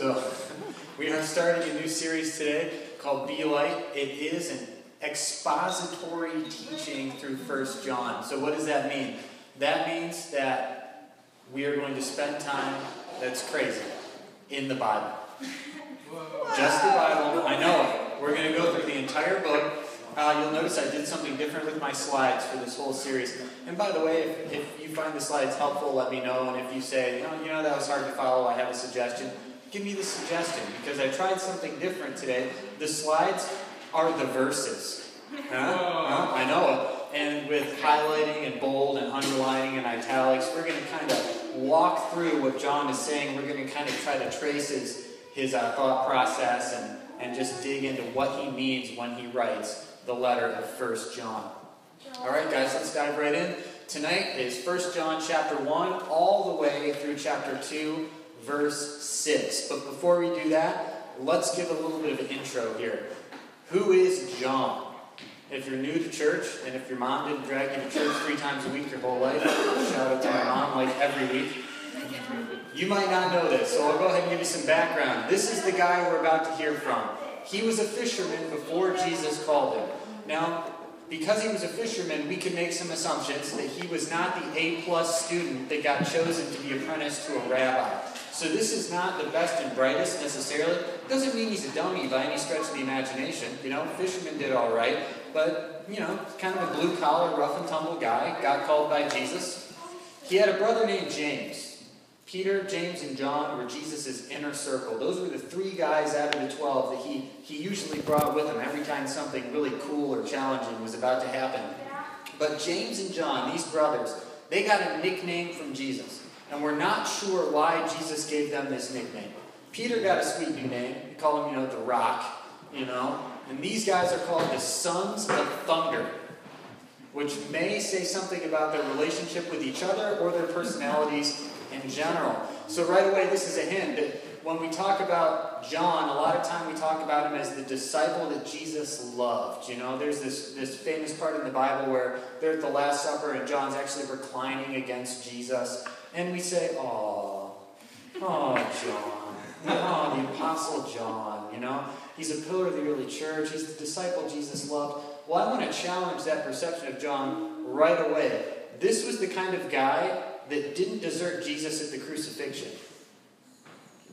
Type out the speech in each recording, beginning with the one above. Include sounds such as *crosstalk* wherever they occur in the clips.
So, we are starting a new series today called Be Light. It is an expository teaching through First John. So, what does that mean? That means that we are going to spend time that's crazy in the Bible. Just the Bible. I know it. We're going to go through the entire book. Uh, you'll notice I did something different with my slides for this whole series. And by the way, if, if you find the slides helpful, let me know. And if you say, you know, you know that was hard to follow, I have a suggestion, give me the suggestion because I tried something different today. The slides are the verses. Huh? Huh? I know it. And with highlighting and bold and underlining and italics, we're going to kind of walk through what John is saying. We're going to kind of try to trace his, his uh, thought process and, and just dig into what he means when he writes the letter of First John. All right, guys, let's dive right in. Tonight is First John chapter 1 all the way through chapter 2, verse 6. But before we do that, let's give a little bit of an intro here. Who is John? If you're new to church, and if your mom didn't drag you to church three times a week your whole life, shout out to my mom like every week. You might not know this, so I'll go ahead and give you some background. This is the guy we're about to hear from. He was a fisherman before Jesus called him. Now, because he was a fisherman, we can make some assumptions that he was not the A plus student that got chosen to be apprenticed to a rabbi. So this is not the best and brightest necessarily. Doesn't mean he's a dummy by any stretch of the imagination. You know, fisherman did all right, but you know, kind of a blue collar, rough and tumble guy. Got called by Jesus. He had a brother named James. Peter, James, and John were Jesus' inner circle. Those were the three guys out of the 12 that he, he usually brought with him every time something really cool or challenging was about to happen. But James and John, these brothers, they got a nickname from Jesus. And we're not sure why Jesus gave them this nickname. Peter got a sweet new name. We call him, you know, the rock, you know. And these guys are called the sons of thunder which may say something about their relationship with each other or their personalities in general. So, right away, this is a hint that when we talk about John, a lot of time we talk about him as the disciple that Jesus loved. You know, there's this, this famous part in the Bible where they're at the Last Supper and John's actually reclining against Jesus. And we say, oh, oh, John. Oh, the Apostle John, you know? He's a pillar of the early church. He's the disciple Jesus loved. Well, I want to challenge that perception of John right away. This was the kind of guy that didn't desert Jesus at the crucifixion.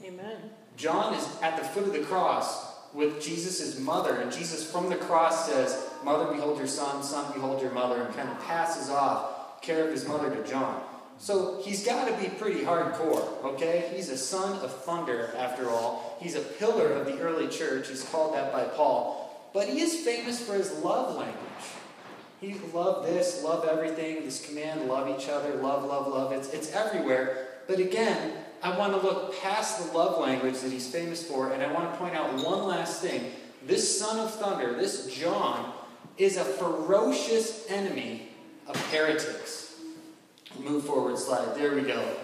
Amen. John is at the foot of the cross with Jesus' mother, and Jesus from the cross says, Mother, behold your son, son, behold your mother, and kind of passes off care of his mother to John. So he's got to be pretty hardcore, okay? He's a son of thunder, after all. He's a pillar of the early church. He's called that by Paul. But he is famous for his love language. He love this, love everything, this command, love each other, love, love, love. It's, it's everywhere. But again, I want to look past the love language that he's famous for, and I want to point out one last thing. This son of thunder, this John, is a ferocious enemy of heretics. Move forward slide. There we go.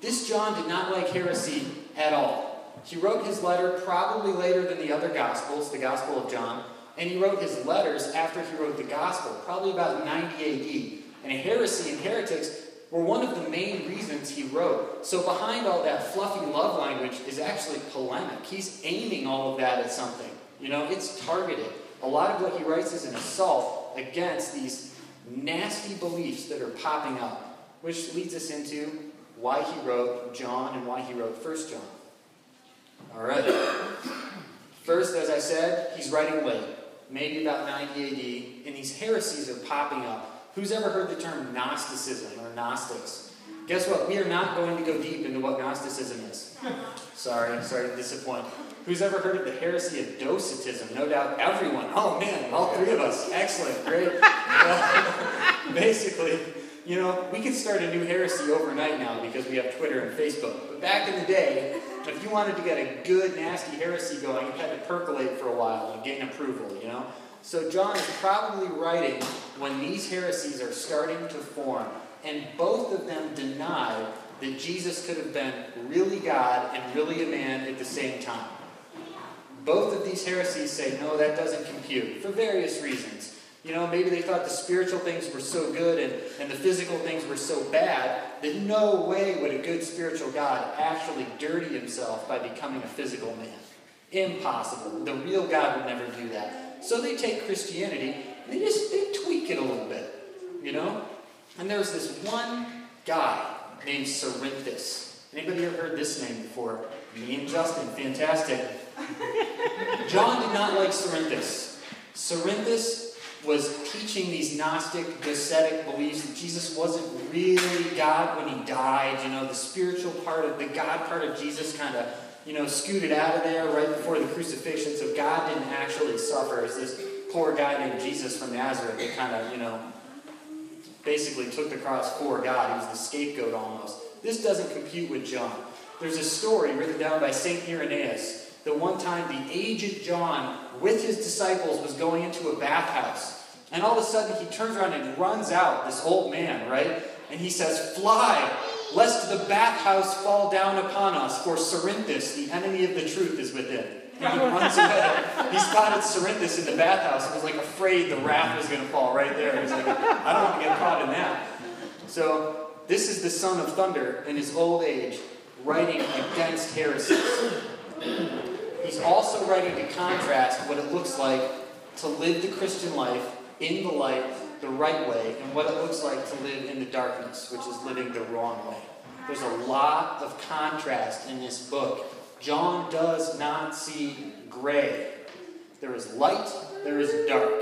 This John did not like heresy at all. He wrote his letter probably later than the other Gospels, the Gospel of John. And he wrote his letters after he wrote the gospel, probably about 90 AD. And heresy and heretics were one of the main reasons he wrote. So behind all that fluffy love language is actually polemic. He's aiming all of that at something. You know, it's targeted. A lot of what he writes is an assault against these nasty beliefs that are popping up, which leads us into why he wrote John and why he wrote First John. All right. *coughs* First, as I said, he's writing late maybe about 90 AD, and these heresies are popping up. Who's ever heard the term Gnosticism or Gnostics? Guess what? We are not going to go deep into what Gnosticism is. *laughs* Sorry, sorry to disappoint. Who's ever heard of the heresy of Docetism? No doubt everyone. Oh man, all three of us. Excellent, great. Well, *laughs* *laughs* basically, you know, we could start a new heresy overnight now because we have Twitter and Facebook. But back in the day, if you wanted to get a good, nasty heresy going, you had to percolate for a while and gain approval, you know? So John is probably writing when these heresies are starting to form, and both of them deny that Jesus could have been really God and really a man at the same time. Both of these heresies say, no, that doesn't compute, for various reasons. You know, maybe they thought the spiritual things were so good and, and the physical things were so bad that no way would a good spiritual God actually dirty himself by becoming a physical man. Impossible. The real God would never do that. So they take Christianity and they just they tweak it a little bit, you know? And there's this one guy named Cerinthus. Anybody ever heard this name before? Me and Justin, fantastic. John did not like Cerinthus. Cerinthus was teaching these Gnostic, Docetic beliefs that Jesus wasn't really God when he died. You know, the spiritual part of the God part of Jesus kind of, you know, scooted out of there right before the crucifixion. So God didn't actually suffer as this poor guy named Jesus from Nazareth that kind of, you know, basically took the cross for God. He was the scapegoat almost. This doesn't compute with John. There's a story written down by St. Irenaeus that one time the aged John, with his disciples, was going into a bathhouse. And all of a sudden he turns around and runs out, this old man, right? And he says, Fly, lest the bathhouse fall down upon us, for Cerinthus, the enemy of the truth, is within. And he runs *laughs* away. He spotted Cerinthus in the bathhouse and was like afraid the wrath was going to fall right there. He's like, I don't want to get caught in that. So, this is the son of thunder in his old age, writing against heresies. He's also writing to contrast what it looks like to live the Christian life in the light the right way and what it looks like to live in the darkness, which is living the wrong way. There's a lot of contrast in this book. John does not see gray. There is light, there is dark.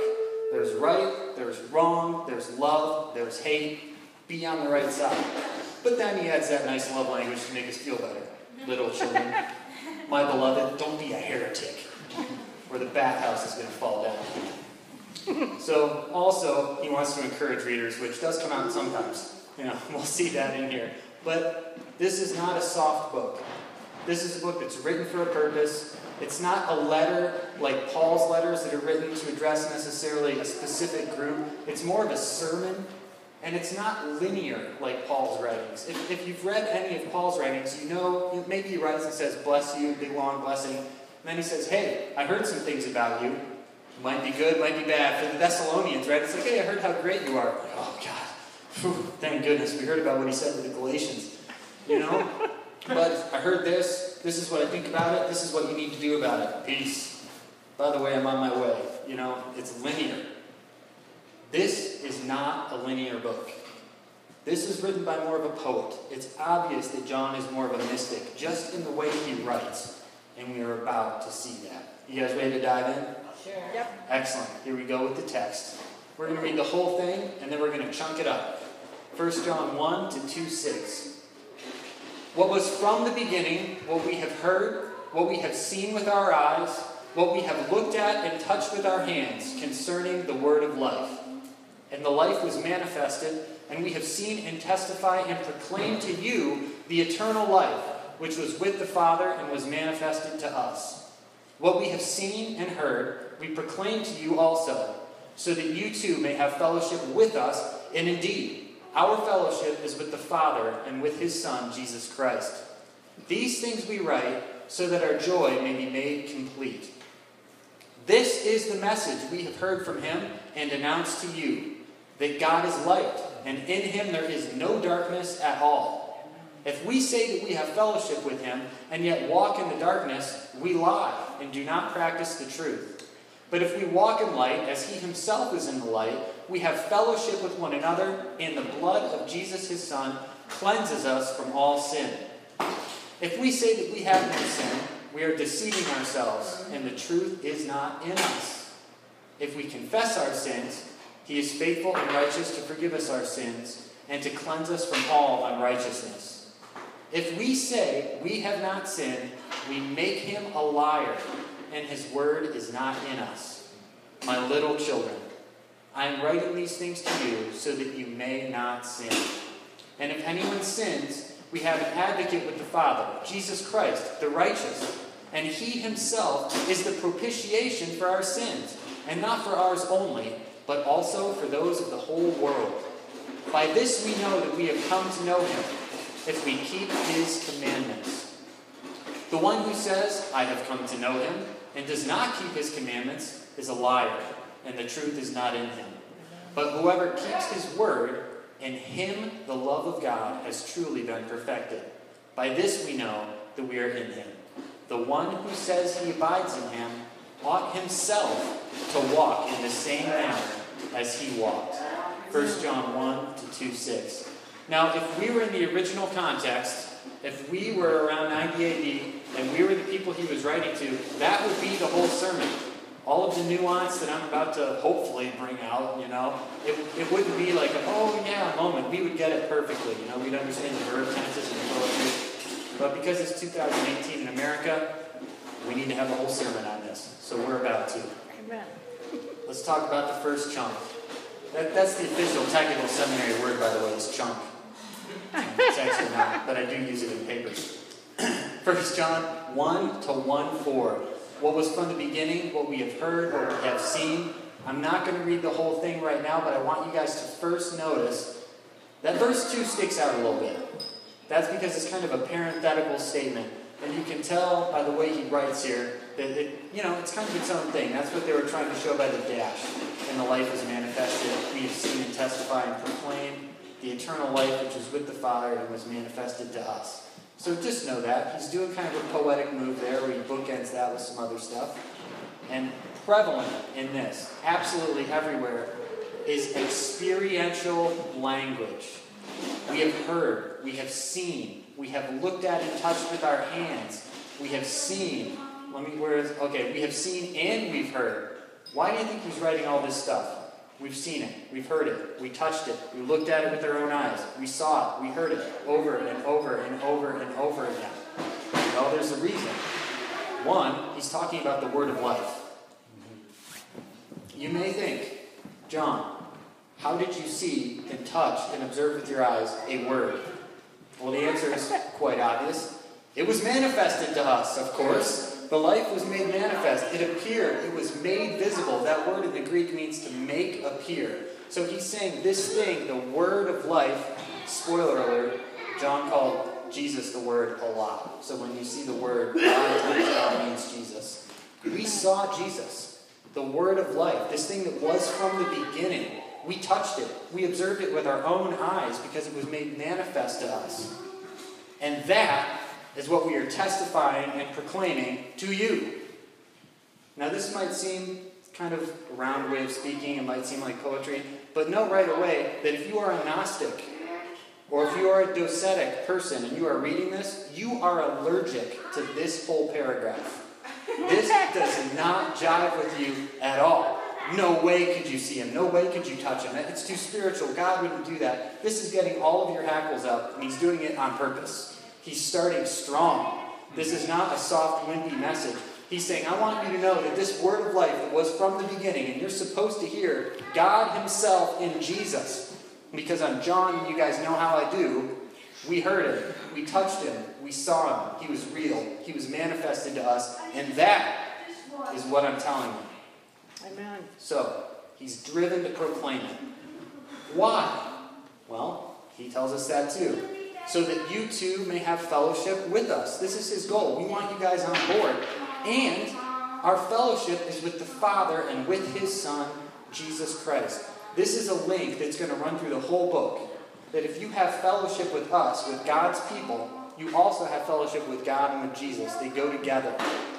There's right, there's wrong, there's love, there's hate. Be on the right side. But then he adds that nice love language to make us feel better. Little children, *laughs* my beloved, don't be a heretic, or the bathhouse is going to fall down. So, also, he wants to encourage readers, which does come out sometimes. You know, *laughs* we'll see that in here. But this is not a soft book. This is a book that's written for a purpose. It's not a letter like Paul's letters that are written to address necessarily a specific group. It's more of a sermon, and it's not linear like Paul's writings. If, if you've read any of Paul's writings, you know maybe he writes and says, Bless you, big long blessing. And then he says, Hey, I heard some things about you. Might be good, might be bad. For the Thessalonians, right? It's like, Hey, I heard how great you are. Like, oh, God. Whew, thank goodness. We heard about what he said to the Galatians. You know? *laughs* But I heard this. This is what I think about it. This is what you need to do about it. Peace. By the way, I'm on my way. You know, it's linear. This is not a linear book. This is written by more of a poet. It's obvious that John is more of a mystic, just in the way he writes. And we are about to see that. You guys ready to dive in? Sure. Yep. Excellent. Here we go with the text. We're going to read the whole thing, and then we're going to chunk it up. 1 John 1 to 2 6. What was from the beginning, what we have heard, what we have seen with our eyes, what we have looked at and touched with our hands concerning the word of life. And the life was manifested, and we have seen and testify and proclaim to you the eternal life, which was with the Father and was manifested to us. What we have seen and heard, we proclaim to you also, so that you too may have fellowship with us, and indeed, our fellowship is with the Father and with his Son, Jesus Christ. These things we write so that our joy may be made complete. This is the message we have heard from him and announced to you that God is light, and in him there is no darkness at all. If we say that we have fellowship with him and yet walk in the darkness, we lie and do not practice the truth. But if we walk in light as he himself is in the light, we have fellowship with one another, and the blood of Jesus his Son cleanses us from all sin. If we say that we have no sin, we are deceiving ourselves, and the truth is not in us. If we confess our sins, he is faithful and righteous to forgive us our sins and to cleanse us from all unrighteousness. If we say we have not sinned, we make him a liar, and his word is not in us. My little children, I am writing these things to you so that you may not sin. And if anyone sins, we have an advocate with the Father, Jesus Christ, the righteous. And he himself is the propitiation for our sins, and not for ours only, but also for those of the whole world. By this we know that we have come to know him, if we keep his commandments. The one who says, I have come to know him, and does not keep his commandments, is a liar and the truth is not in him. But whoever keeps his word, in him the love of God has truly been perfected. By this we know that we are in him. The one who says he abides in him ought himself to walk in the same manner as he walked. 1 John 1 to 2 6. Now, if we were in the original context, if we were around 90 AD and we were the people he was writing to, that would be the whole sermon. All of the nuance that I'm about to hopefully bring out, you know, it, it wouldn't be like, oh yeah, moment. We would get it perfectly, you know, we'd understand the verb tenses and the poetry. But because it's 2018 in America, we need to have a whole sermon. So we're about to. Amen. Let's talk about the first chunk. That, that's the official technical seminary word, by the way, is chunk. It's actually not, but I do use it in papers. *clears throat* First John 1 to 1 4. What was from the beginning, what we have heard, what we have seen. I'm not going to read the whole thing right now, but I want you guys to first notice that verse 2 sticks out a little bit. That's because it's kind of a parenthetical statement. And you can tell by the way he writes here that it, you know, it's kind of its own thing. That's what they were trying to show by the dash. And the life is manifested. We have seen and testify and proclaim the eternal life which is with the Father and was manifested to us. So just know that. He's doing kind of a poetic move there where he bookends that with some other stuff. And prevalent in this, absolutely everywhere, is experiential language. We have heard, we have seen, we have looked at and touched with our hands, we have seen. Let me, where is, okay, we have seen and we've heard. Why do you think he's writing all this stuff? We've seen it, we've heard it, we touched it, we looked at it with our own eyes, we saw it, we heard it over and over and over and over again. Well, there's a reason. One, he's talking about the word of life. You may think, John, how did you see and touch and observe with your eyes a word? Well, the answer is quite obvious. It was manifested to us, of course. The life was made manifest. It appeared. It was made visible. That word in the Greek means to make appear. So he's saying this thing, the word of life, spoiler alert, John called Jesus the word a lot. So when you see the word, God means Jesus. We saw Jesus, the word of life, this thing that was from the beginning. We touched it. We observed it with our own eyes because it was made manifest to us. And that is what we are testifying and proclaiming to you. Now, this might seem kind of a round way of speaking, it might seem like poetry, but know right away that if you are a Gnostic or if you are a docetic person and you are reading this, you are allergic to this whole paragraph. This does not jive with you at all. No way could you see him. No way could you touch him. It's too spiritual. God wouldn't do that. This is getting all of your hackles up, and he's doing it on purpose. He's starting strong. This is not a soft, wimpy message. He's saying, I want you to know that this word of life that was from the beginning, and you're supposed to hear God Himself in Jesus. Because on John, you guys know how I do. We heard it. We touched Him. We saw Him. He was real. He was manifested to us. And that is what I'm telling you. Amen. So, He's driven to proclaim it. Why? Well, He tells us that too so that you too may have fellowship with us. This is his goal. We want you guys on board. And our fellowship is with the Father and with his Son, Jesus Christ. This is a link that's going to run through the whole book. That if you have fellowship with us, with God's people, you also have fellowship with God and with Jesus. They go together.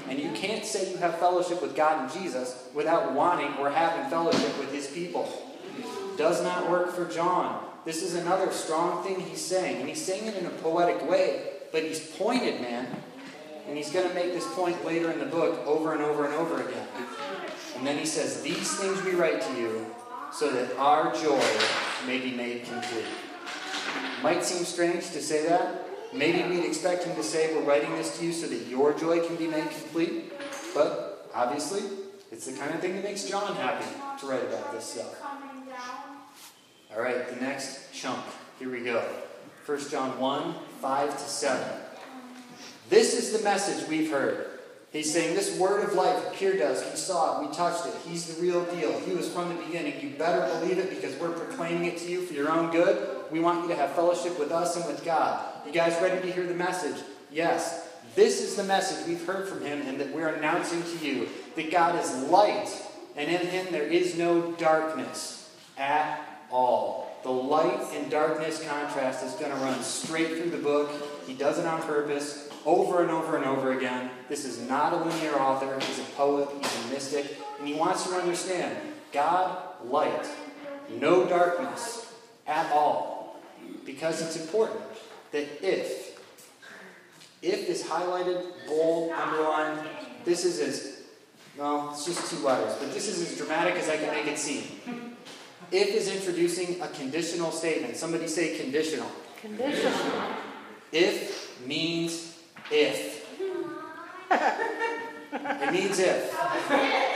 And you can't say you have fellowship with God and Jesus without wanting or having fellowship with his people. Does not work for John. This is another strong thing he's saying. And he's saying it in a poetic way, but he's pointed, man. And he's going to make this point later in the book over and over and over again. And then he says, These things we write to you so that our joy may be made complete. Might seem strange to say that. Maybe we'd expect him to say, We're writing this to you so that your joy can be made complete. But obviously, it's the kind of thing that makes John happy to write about this stuff. All right, the next chunk. Here we go. 1 John 1 5 to 7. This is the message we've heard. He's saying this word of life appeared to us. We saw it. We touched it. He's the real deal. He was from the beginning. You better believe it because we're proclaiming it to you for your own good. We want you to have fellowship with us and with God. You guys ready to hear the message? Yes. This is the message we've heard from him and that we're announcing to you that God is light and in him there is no darkness at all. The light and darkness contrast is going to run straight through the book. He does it on purpose, over and over and over again. This is not a linear author. He's a poet, he's a mystic, and he wants you to understand God, light, no darkness at all. Because it's important that if, if is highlighted, bold, underlined, this is as, well, it's just two letters, but this is as dramatic as I can make it seem. If is introducing a conditional statement. Somebody say conditional. Conditional. If means if. It means if.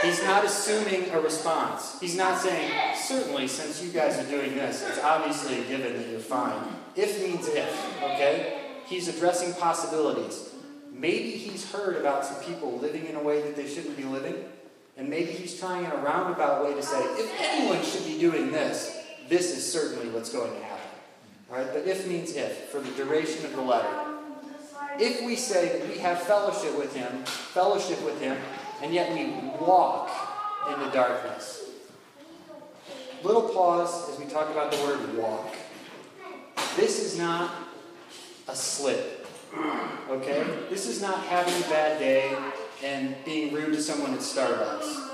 He's not assuming a response. He's not saying, certainly, since you guys are doing this, it's obviously a given that you're fine. If means if, okay? He's addressing possibilities. Maybe he's heard about some people living in a way that they shouldn't be living. And maybe he's trying in a roundabout way to say, if anyone should be doing this, this is certainly what's going to happen. All right, but if means if, for the duration of the letter. If we say that we have fellowship with him, fellowship with him, and yet we walk in the darkness. Little pause as we talk about the word walk. This is not a slip. Okay? This is not having a bad day and being rude to someone at Starbucks.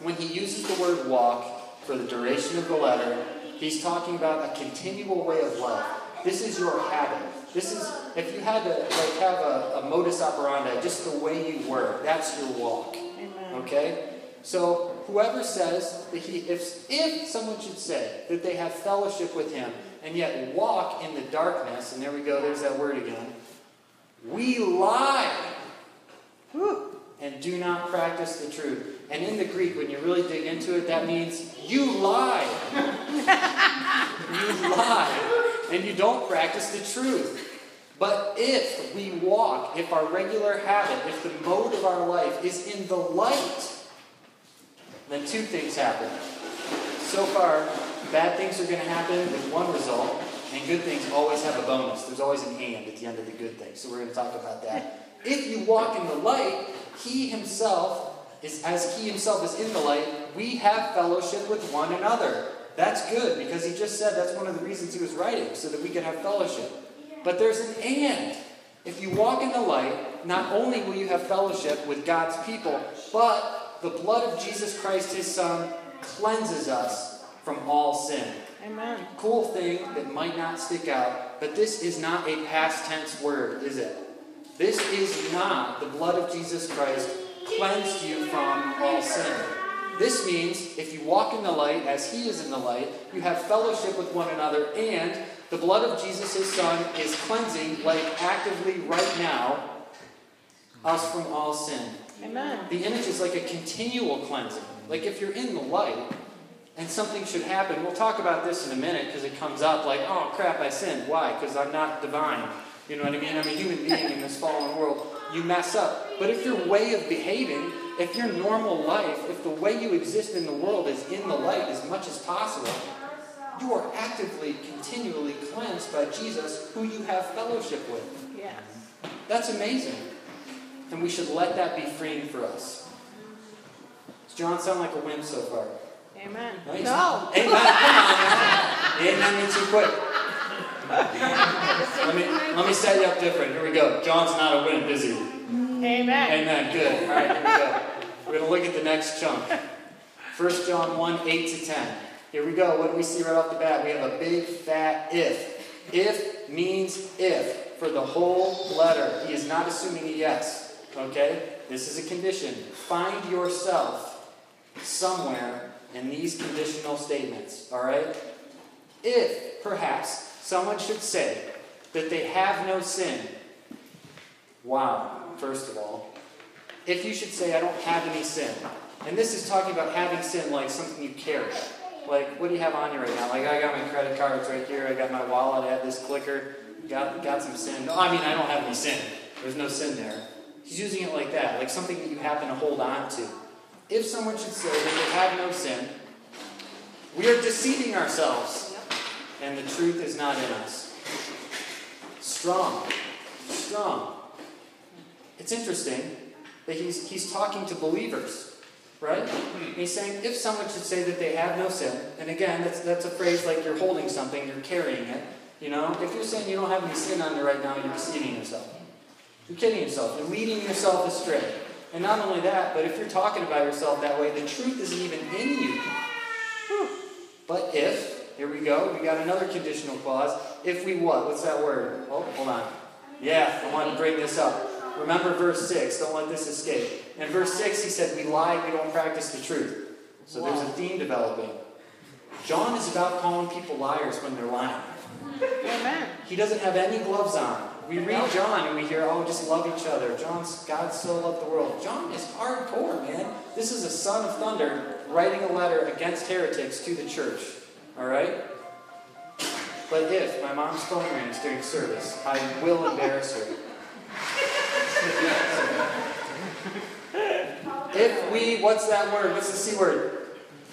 When he uses the word walk for the duration of the letter, he's talking about a continual way of life. This is your habit. This is, if you had to like have a, a modus operandi, just the way you work, that's your walk. Amen. Okay? So whoever says that he, if, if someone should say that they have fellowship with him and yet walk in the darkness, and there we go, there's that word again, we lie. Whew and do not practice the truth. And in the Greek, when you really dig into it, that means you lie. *laughs* you lie. And you don't practice the truth. But if we walk, if our regular habit, if the mode of our life is in the light, then two things happen. So far, bad things are going to happen with one result, and good things always have a bonus. There's always an and at the end of the good thing. So we're going to talk about that. If you walk in the light, he himself is as he himself is in the light, we have fellowship with one another. That's good because he just said that's one of the reasons he was writing, so that we can have fellowship. But there's an and. If you walk in the light, not only will you have fellowship with God's people, but the blood of Jesus Christ, his Son, cleanses us from all sin. Amen. Cool thing that might not stick out, but this is not a past tense word, is it? This is not the blood of Jesus Christ cleansed you from all sin. This means if you walk in the light as he is in the light, you have fellowship with one another, and the blood of Jesus, his son, is cleansing, like actively right now, us from all sin. Amen. The image is like a continual cleansing. Like if you're in the light and something should happen, we'll talk about this in a minute because it comes up like, oh crap, I sinned. Why? Because I'm not divine. You know what I mean? I'm a human being in this fallen world. You mess up. But if your way of behaving, if your normal life, if the way you exist in the world is in the light as much as possible, you are actively, continually cleansed by Jesus, who you have fellowship with. Yes. That's amazing. And we should let that be freeing for us. Does John sound like a wimp so far? Amen. Nice. No. Amen. Come on. *laughs* Amen means too quick. Let me, let me set you up different. Here we go. John's not a wimp, is he? Amen. Amen. Good. All right, here we go. We're going to look at the next chunk. 1 John 1 8 to 10. Here we go. What do we see right off the bat? We have a big fat if. If means if for the whole letter. He is not assuming a yes. Okay? This is a condition. Find yourself somewhere in these conditional statements. All right? If, perhaps, someone should say that they have no sin. Wow, first of all. If you should say, I don't have any sin. And this is talking about having sin like something you carry. Like, what do you have on you right now? Like, I got my credit cards right here. I got my wallet. I have this clicker. Got, got some sin. No, I mean, I don't have any sin. There's no sin there. He's using it like that, like something that you happen to hold on to. If someone should say that they have no sin, we are deceiving ourselves, and the truth is not in us. Strong. Strong. It's interesting that he's, he's talking to believers. Right? Hmm. he's saying if someone should say that they have no sin, and again, that's, that's a phrase like you're holding something, you're carrying it. You know, if you're saying you don't have any sin on you right now, you're deceiving yourself. You're kidding yourself. You're leading yourself astray. And not only that, but if you're talking about yourself that way, the truth isn't even in you. But if, here we go, we got another conditional clause. If we what? What's that word? Oh, hold on. Yeah, I want to bring this up. Remember verse 6. Don't let this escape. In verse 6, he said, We lie, we don't practice the truth. So there's a theme developing. John is about calling people liars when they're lying. Amen. He doesn't have any gloves on. We read John and we hear, oh, just love each other. John's God so loved the world. John is hardcore, man. This is a son of thunder writing a letter against heretics to the church. All right? But if my mom's phone rings during service, I will embarrass her. if we, what's that word? What's the C word?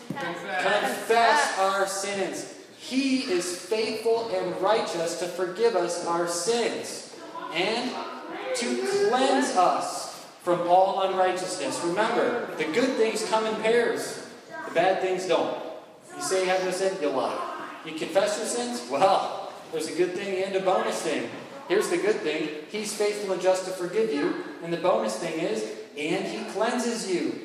Confess our sins. He is faithful and righteous to forgive us our sins and to cleanse us from all unrighteousness. Remember, the good things come in pairs, the bad things don't. You say you have no sin, you lie. You confess your sins? Well, there's a good thing and a bonus thing. Here's the good thing He's faithful and just to forgive you. And the bonus thing is, and He cleanses you.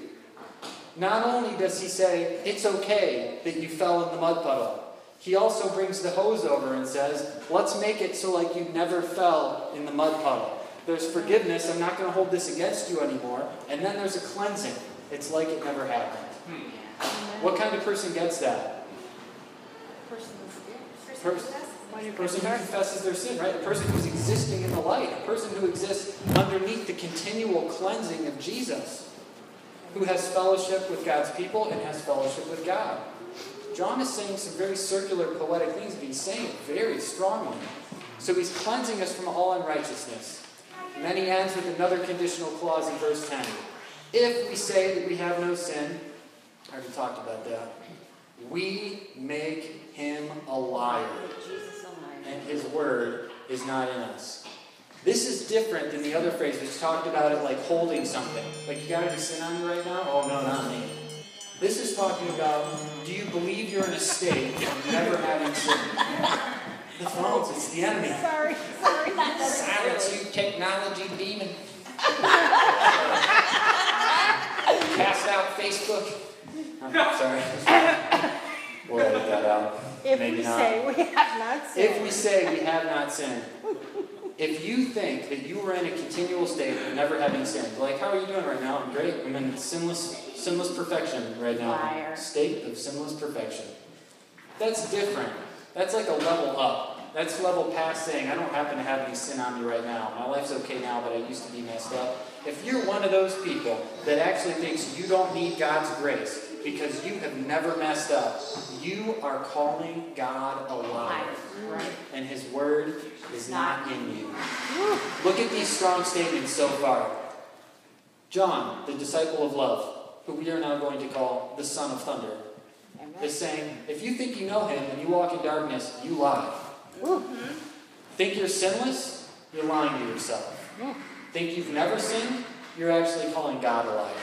Not only does He say, it's okay that you fell in the mud puddle, He also brings the hose over and says, let's make it so like you never fell in the mud puddle. There's forgiveness, I'm not going to hold this against you anymore. And then there's a cleansing. It's like it never happened. Hmm. What kind of person gets that? Person, person who confesses their sin, right? A person who's existing in the light. A person who exists underneath the continual cleansing of Jesus. Who has fellowship with God's people and has fellowship with God. John is saying some very circular poetic things, but he's saying it very strongly. So he's cleansing us from all unrighteousness. And then he ends with another conditional clause in verse 10. If we say that we have no sin, I already talked about that, we make him a liar. And his word is not in us. This is different than the other phrase which talked about it like holding something. Like, you got any sin on you right now? Oh, no, not me. This is talking about do you believe you're in a state of never having sin? The phones, it's the enemy. Sorry, sorry. *laughs* Silence you, technology demon. *laughs* Cast out Facebook. I'm sorry. *laughs* We'll edit that out. If Maybe we not. say we have not sinned. If we say we have not sinned, if you think that you are in a continual state of never having sinned, like how are you doing right now? I'm great. I'm in sinless, sinless perfection right now. Liar. State of sinless perfection. That's different. That's like a level up. That's level past saying, I don't happen to have any sin on me right now. My life's okay now, but I used to be messed up. If you're one of those people that actually thinks you don't need God's grace because you have never messed up, you are calling God a liar Right. and his word is not in you. Look at these strong statements so far. John, the disciple of love, who we are now going to call the son of thunder, is saying, if you think you know him and you walk in darkness, you lie. Think you're sinless? You're lying to yourself. Think you've never sinned? You're actually calling God a liar.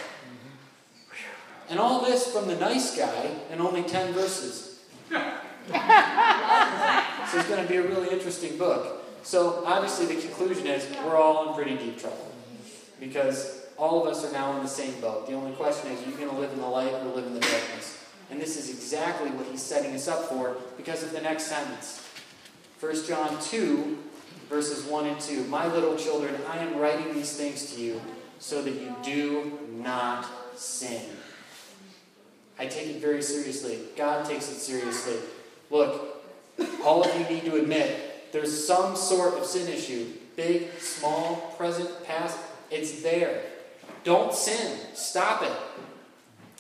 And all this from the nice guy in only 10 verses. *laughs* So it's going to be a really interesting book. So obviously the conclusion is we're all in pretty deep trouble. Because all of us are now in the same boat. The only question is, are you going to live in the light or live in the darkness? And this is exactly what he's setting us up for because of the next sentence. 1 John 2, verses 1 and 2. My little children, I am writing these things to you so that you do not sin. I take it very seriously. God takes it seriously. Look, all of you need to admit there's some sort of sin issue. Big, small, present, past. It's there. Don't sin. Stop it.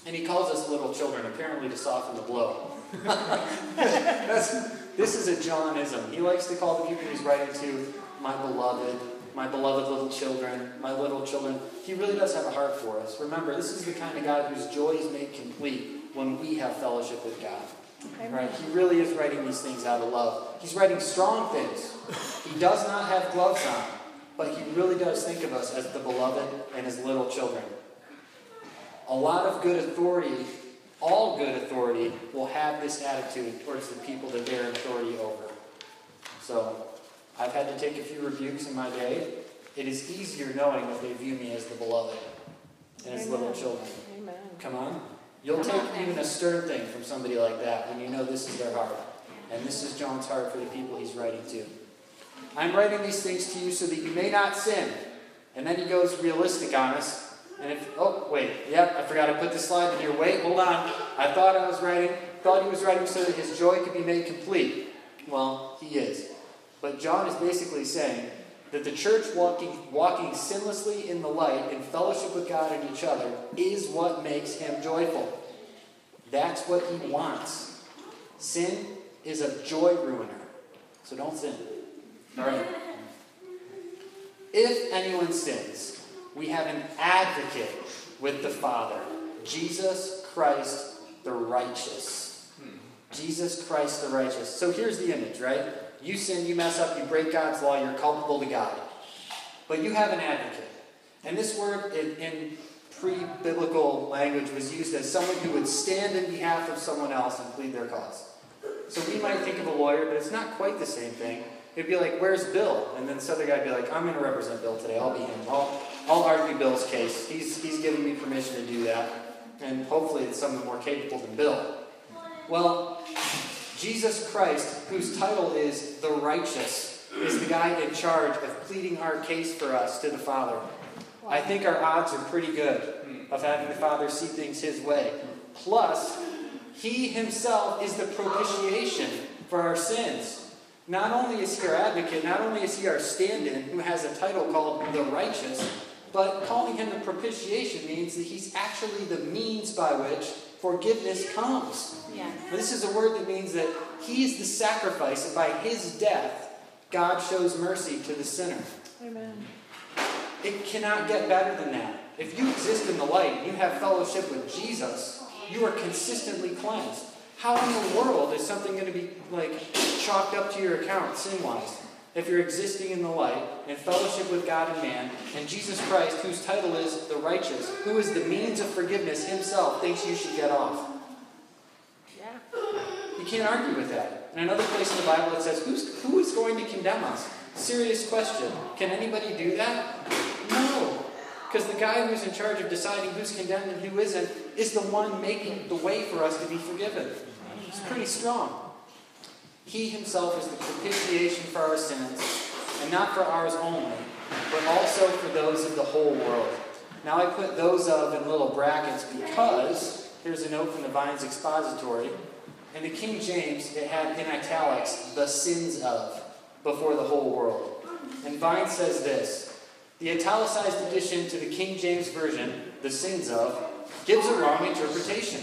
And he calls us little children, apparently to soften the blow. *laughs* This is a Johnism. He likes to call the people he's writing to my beloved, my beloved little children, my little children. He really does have a heart for us. Remember, this is the kind of God whose joy is made complete when we have fellowship with God. Right? He really is writing these things out of love. He's writing strong things. He does not have gloves on, but he really does think of us as the beloved and his little children. A lot of good authority, all good authority, will have this attitude towards the people that they're authority over. So, I've had to take a few rebukes in my day. It is easier knowing that they view me as the beloved and as little children. Amen. Come on. You'll take even a stern thing from somebody like that when you know this is their heart. And this is John's heart for the people he's writing to. I'm writing these things to you so that you may not sin. And then he goes realistic on us. And if, oh, wait, yep, I forgot to put the slide in here. Wait, hold on. I thought I was writing, thought he was writing so that his joy could be made complete. Well, he is. But John is basically saying that the church walking, walking sinlessly in the light in fellowship with God and each other is what makes him joyful. That's what he wants. Sin is a joy ruiner. So don't sin. All right. If anyone sins, we have an advocate with the Father, Jesus Christ the righteous. Hmm. Jesus Christ the righteous. So here's the image, right? You sin, you mess up, you break God's law, you're culpable to God. But you have an advocate. And this word in, in pre biblical language was used as someone who would stand in behalf of someone else and plead their cause. So we might think of a lawyer, but it's not quite the same thing. It'd be like, where's Bill? And then this other guy'd be like, I'm going to represent Bill today. I'll be him. I'll, I'll argue Bill's case. He's, he's giving me permission to do that. And hopefully it's someone more capable than Bill. Well, Jesus Christ, whose title is the righteous, is the guy in charge of pleading our case for us to the Father. I think our odds are pretty good of having the Father see things his way. Plus, he himself is the propitiation for our sins. Not only is he our advocate, not only is he our stand in, who has a title called the righteous, but calling him the propitiation means that he's actually the means by which forgiveness comes. Yeah. This is a word that means that he is the sacrifice, and by his death, God shows mercy to the sinner. Amen. It cannot get better than that. If you exist in the light, you have fellowship with Jesus, you are consistently cleansed. How in the world is something going to be like chalked up to your account sin wise? If you're existing in the light, in fellowship with God and man, and Jesus Christ, whose title is the righteous, who is the means of forgiveness himself, thinks you should get off. Yeah. You can't argue with that. In another place in the Bible, it says, Who's, Who is going to condemn us? Serious question. Can anybody do that? No. Because the guy who's in charge of deciding who's condemned and who isn't is the one making the way for us to be forgiven. It's pretty strong. He himself is the propitiation for our sins, and not for ours only, but also for those of the whole world. Now I put those of in little brackets because here's a note from the Vine's expository. In the King James, it had in italics the sins of before the whole world. And Vine says this The italicized addition to the King James Version, the sins of, gives a wrong interpretation.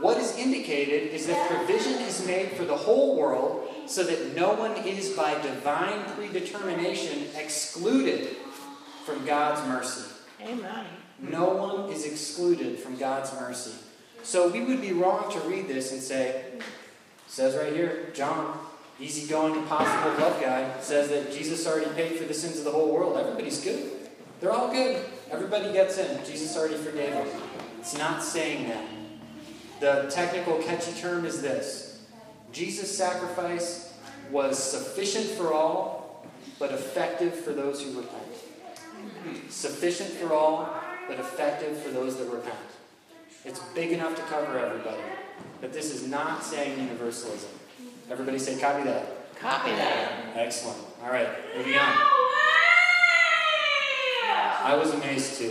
What is indicated is that provision is made for the whole world so that no one is by divine predetermination excluded from God's mercy. Amen. No one is excluded from God's mercy. So we would be wrong to read this and say, says right here, John, easygoing, impossible love guy, says that Jesus already paid for the sins of the whole world. Everybody's good. They're all good. Everybody gets in. Jesus already forgave them. It's not saying that. The technical catchy term is this Jesus' sacrifice was sufficient for all, but effective for those who repent. Sufficient for all, but effective for those that repent. It's big enough to cover everybody. But this is not saying universalism. Everybody say, copy that. Copy that. Excellent. All right, moving on. I was amazed too.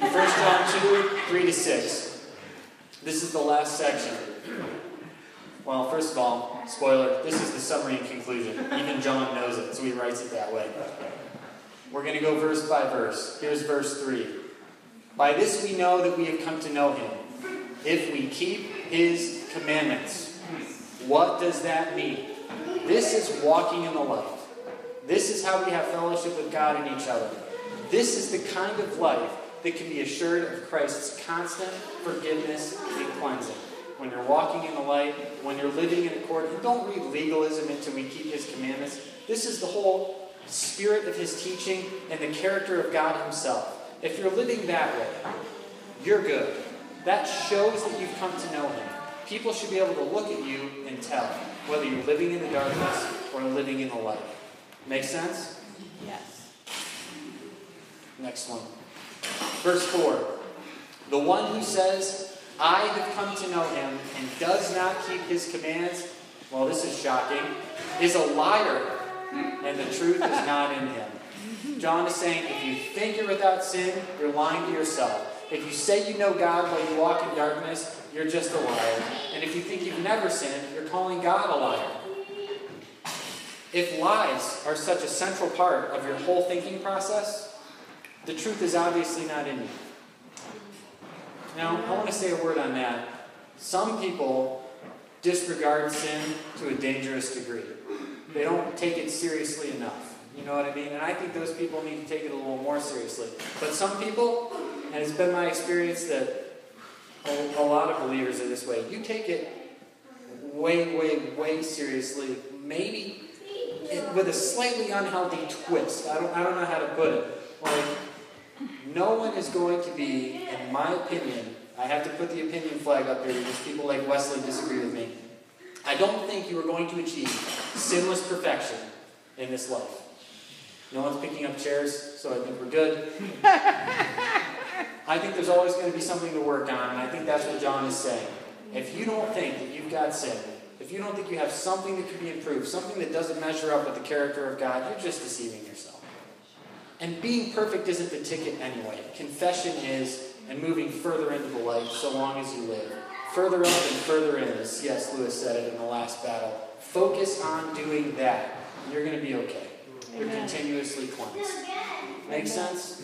1 John 2, 3 to 6. This is the last section. Well, first of all, spoiler, this is the summary and conclusion. Even John knows it, so he writes it that way. We're going to go verse by verse. Here's verse 3. By this we know that we have come to know him, if we keep his commandments. What does that mean? This is walking in the light. This is how we have fellowship with God and each other. This is the kind of life that can be assured of Christ's constant forgiveness and cleansing. When you're walking in the light, when you're living in accord, don't read legalism until we keep his commandments. This is the whole spirit of his teaching and the character of God himself. If you're living that way, you're good. That shows that you've come to know Him. People should be able to look at you and tell whether you're living in the darkness or living in the light. Make sense? Yes. Next one. Verse 4. The one who says, I have come to know him and does not keep his commands, well, this is shocking, is a liar, and the truth is not in him. John is saying, if you think you're without sin, you're lying to yourself. If you say you know God while you walk in darkness, you're just a liar. And if you think you've never sinned, you're calling God a liar. If lies are such a central part of your whole thinking process, the truth is obviously not in you. Now, I want to say a word on that. Some people disregard sin to a dangerous degree. They don't take it seriously enough. You know what I mean? And I think those people need to take it a little more seriously. But some people, and it's been my experience that a, a lot of believers are this way, you take it way, way, way seriously, maybe it, with a slightly unhealthy twist. I don't, I don't know how to put it. Like, no one is going to be, in my opinion, I have to put the opinion flag up here because people like Wesley disagree with me. I don't think you are going to achieve sinless perfection in this life. No one's picking up chairs, so I think we're good. *laughs* I think there's always going to be something to work on, and I think that's what John is saying. If you don't think that you've got sin, if you don't think you have something that can be improved, something that doesn't measure up with the character of God, you're just deceiving yourself. And being perfect isn't the ticket anyway. Confession is, and moving further into the light so long as you live. Further up and further in, as C.S. Lewis said it in the last battle. Focus on doing that. You're going to be okay. You're Amen. continuously cleansed. Make sense?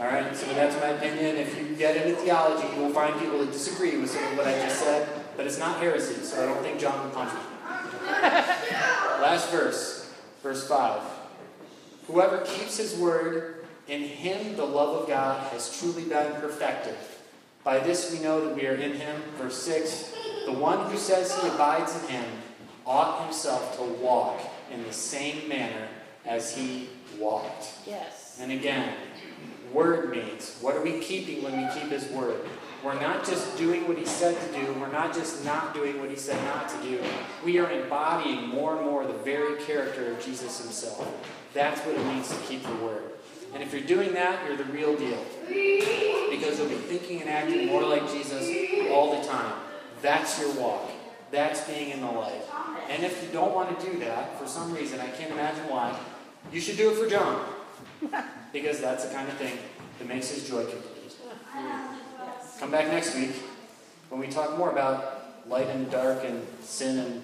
All right, so that's my opinion. If you get into theology, you will find people that disagree with some of what I just said, but it's not heresy, so I don't think John can punch me. *laughs* Last verse, verse 5. Whoever keeps his word, in him the love of God has truly been perfected. By this we know that we are in him. Verse 6. The one who says he abides in him ought himself to walk in the same manner as he walked. Yes. And again, word means what are we keeping when we keep his word? We're not just doing what he said to do, we're not just not doing what he said not to do. We are embodying more and more the very character of Jesus himself. That's what it means to keep the word. And if you're doing that, you're the real deal. Because you'll be thinking and acting more like Jesus all the time. That's your walk. That's being in the light. And if you don't want to do that, for some reason, I can't imagine why, you should do it for John. *laughs* Because that's the kind of thing that makes his joy complete. Come back next week when we talk more about light and dark and sin and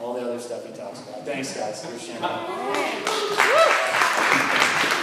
all the other stuff he talks about. Thanks, guys. Appreciate it.